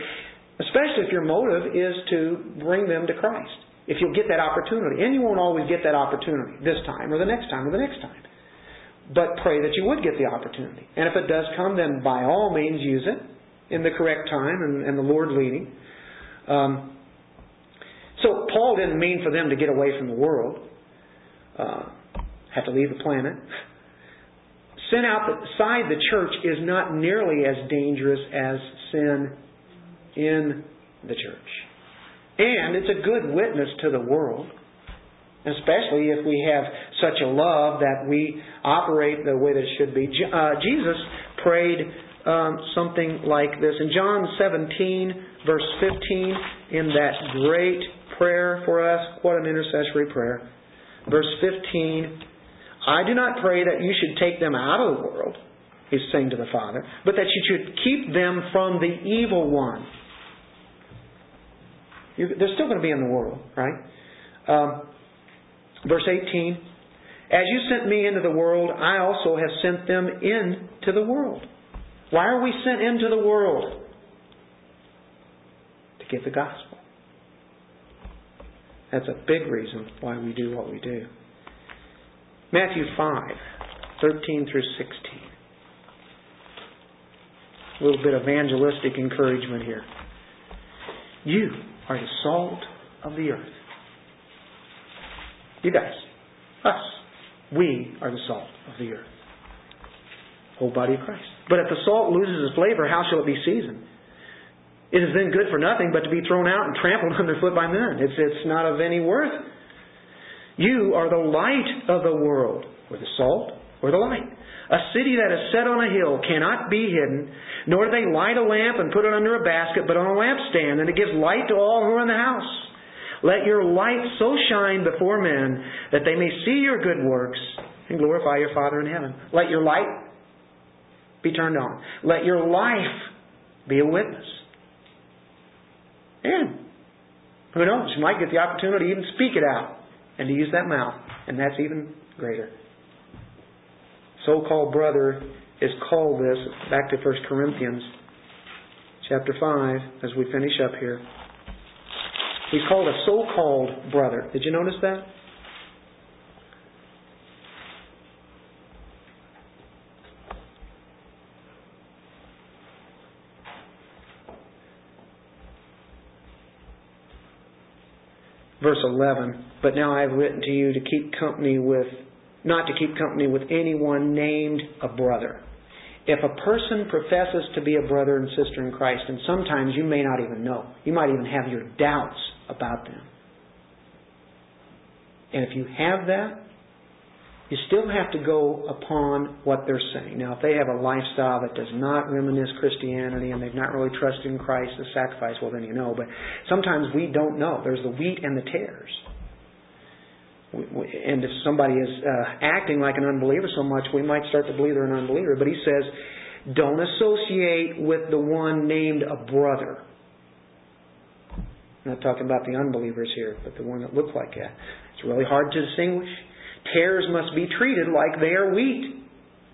especially if your motive is to bring them to Christ if you'll get that opportunity. And you won't always get that opportunity this time or the next time or the next time. But pray that you would get the opportunity. And if it does come, then by all means use it in the correct time and, and the Lord leading. Um, so Paul didn't mean for them to get away from the world, uh, have to leave the planet. Sin outside the church is not nearly as dangerous as sin in the church. And it's a good witness to the world, especially if we have such a love that we operate the way that it should be. Uh, Jesus prayed um, something like this. In John 17, verse 15, in that great prayer for us, what an intercessory prayer. Verse 15, I do not pray that you should take them out of the world, he's saying to the Father, but that you should keep them from the evil one. You're, they're still going to be in the world, right? Um, verse 18. As you sent me into the world, I also have sent them into the world. Why are we sent into the world? To give the gospel. That's a big reason why we do what we do. Matthew 5, 13 through 16. A little bit of evangelistic encouragement here. You are the salt of the earth. You guys, us, we are the salt of the earth. Whole body of Christ. But if the salt loses its flavor, how shall it be seasoned? It is then good for nothing but to be thrown out and (laughs) trampled underfoot by men. It's, it's not of any worth. You are the light of the world, or the salt, or the light. A city that is set on a hill cannot be hidden, nor do they light a lamp and put it under a basket, but on a lampstand, and it gives light to all who are in the house. Let your light so shine before men that they may see your good works and glorify your Father in heaven. Let your light be turned on. Let your life be a witness. And who knows? You might get the opportunity to even speak it out and to use that mouth, and that's even greater. So called brother is called this, back to 1 Corinthians chapter 5, as we finish up here. He's called a so called brother. Did you notice that? verse 11. But now I have written to you to keep company with, not to keep company with anyone named a brother. If a person professes to be a brother and sister in Christ, and sometimes you may not even know, you might even have your doubts about them. And if you have that, you still have to go upon what they're saying. Now, if they have a lifestyle that does not reminisce Christianity and they've not really trusted in Christ as sacrifice, well, then you know. But sometimes we don't know. There's the wheat and the tares. And if somebody is uh, acting like an unbeliever so much, we might start to believe they're an unbeliever. But he says, don't associate with the one named a brother. I'm not talking about the unbelievers here, but the one that looks like that. It's really hard to distinguish. Tares must be treated like they are wheat.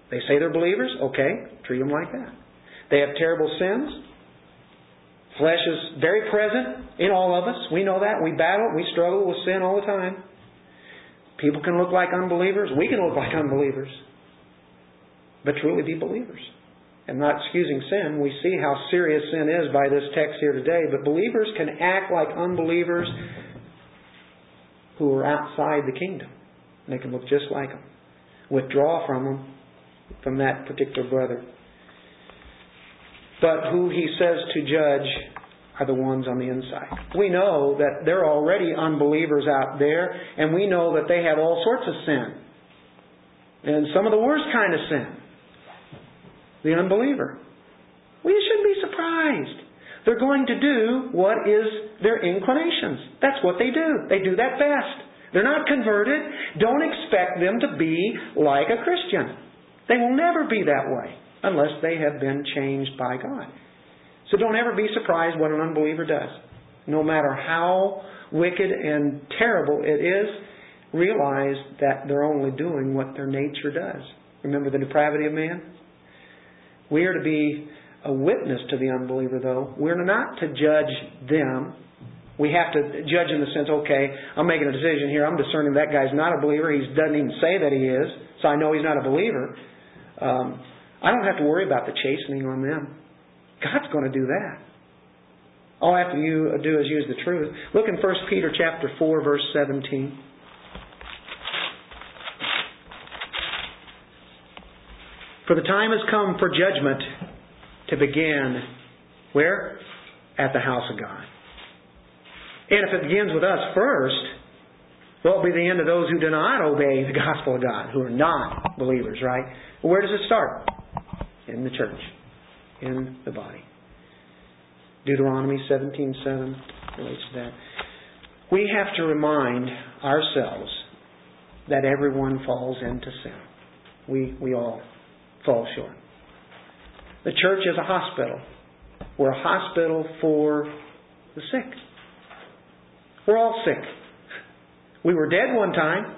They say they're believers? Okay, treat them like that. They have terrible sins. Flesh is very present in all of us. We know that. We battle, we struggle with sin all the time. People can look like unbelievers. We can look like unbelievers. But truly be believers. And not excusing sin, we see how serious sin is by this text here today. But believers can act like unbelievers who are outside the kingdom. They can look just like them. Withdraw from them, from that particular brother. But who he says to judge are the ones on the inside. We know that there are already unbelievers out there, and we know that they have all sorts of sin. And some of the worst kind of sin. The unbeliever. We shouldn't be surprised. They're going to do what is their inclinations. That's what they do. They do that best. They're not converted. Don't expect them to be like a Christian. They will never be that way unless they have been changed by God. So don't ever be surprised what an unbeliever does. No matter how wicked and terrible it is, realize that they're only doing what their nature does. Remember the depravity of man? We are to be a witness to the unbeliever, though. We're not to judge them we have to judge in the sense, okay, I'm making a decision here. I'm discerning that guy's not a believer. He doesn't even say that he is, so I know he's not a believer. Um, I don't have to worry about the chastening on them. God's going to do that. All I have to do is use the truth. Look in 1 Peter chapter 4, verse 17. For the time has come for judgment to begin where? At the house of God. And if it begins with us first, what will be the end of those who do not obey the gospel of God, who are not believers, right? Where does it start? In the church, in the body. Deuteronomy 17:7 relates to that. We have to remind ourselves that everyone falls into sin. We we all fall short. The church is a hospital. We're a hospital for the sick. We're all sick. We were dead one time.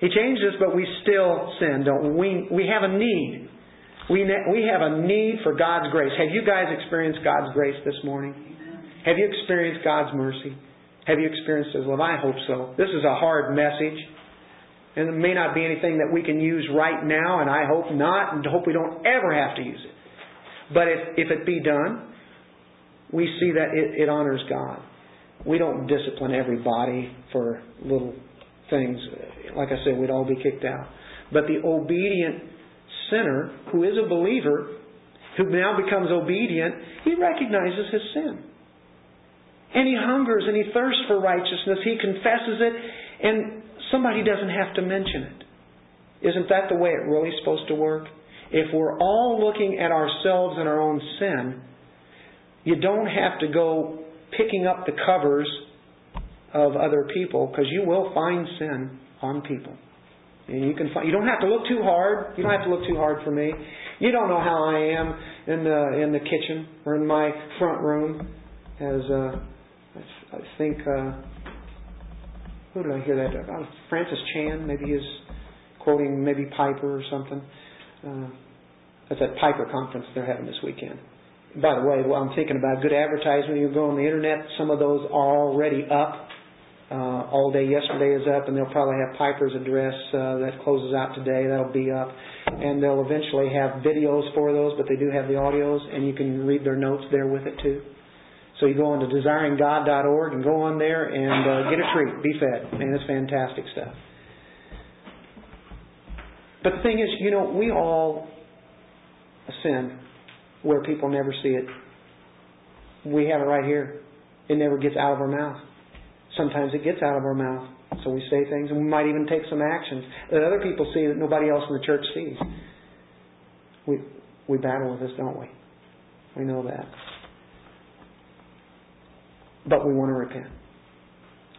He changed us, but we still sin, don't we? We, we have a need. We, we have a need for God's grace. Have you guys experienced God's grace this morning? Have you experienced God's mercy? Have you experienced it? Well, I hope so. This is a hard message. And it may not be anything that we can use right now, and I hope not, and hope we don't ever have to use it. But if, if it be done, we see that it, it honors God. We don't discipline everybody for little things. Like I said, we'd all be kicked out. But the obedient sinner who is a believer, who now becomes obedient, he recognizes his sin. And he hungers and he thirsts for righteousness. He confesses it, and somebody doesn't have to mention it. Isn't that the way it really is supposed to work? If we're all looking at ourselves and our own sin, you don't have to go picking up the covers of other people because you will find sin on people. And you can find, you don't have to look too hard. You don't have to look too hard for me. You don't know how I am in the in the kitchen or in my front room. As uh, I think, uh, who did I hear that? Uh, Francis Chan. Maybe he's quoting maybe Piper or something. Uh, that's at Piper conference they're having this weekend. By the way, while I'm thinking about good advertisement, you go on the internet. Some of those are already up. Uh, all day yesterday is up, and they'll probably have Piper's address uh, that closes out today. That'll be up, and they'll eventually have videos for those, but they do have the audios, and you can read their notes there with it too. So you go on to desiringgod.org and go on there and uh, get a treat, be fed, and it's fantastic stuff. But the thing is, you know, we all sin where people never see it. We have it right here. It never gets out of our mouth. Sometimes it gets out of our mouth. So we say things and we might even take some actions that other people see that nobody else in the church sees. We we battle with this, don't we? We know that. But we want to repent.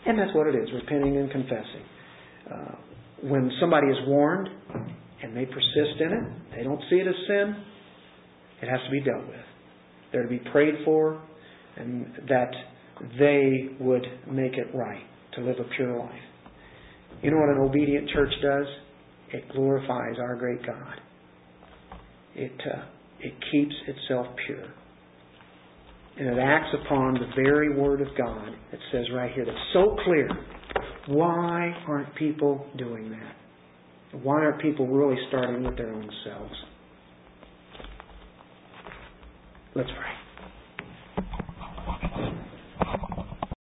And that's what it is, repenting and confessing. Uh, when somebody is warned and they persist in it, they don't see it as sin, it has to be dealt with. They're to be prayed for and that they would make it right to live a pure life. You know what an obedient church does? It glorifies our great God. It, uh, it keeps itself pure. And it acts upon the very Word of God that says right here that's so clear. Why aren't people doing that? Why aren't people really starting with their own selves? Let's pray.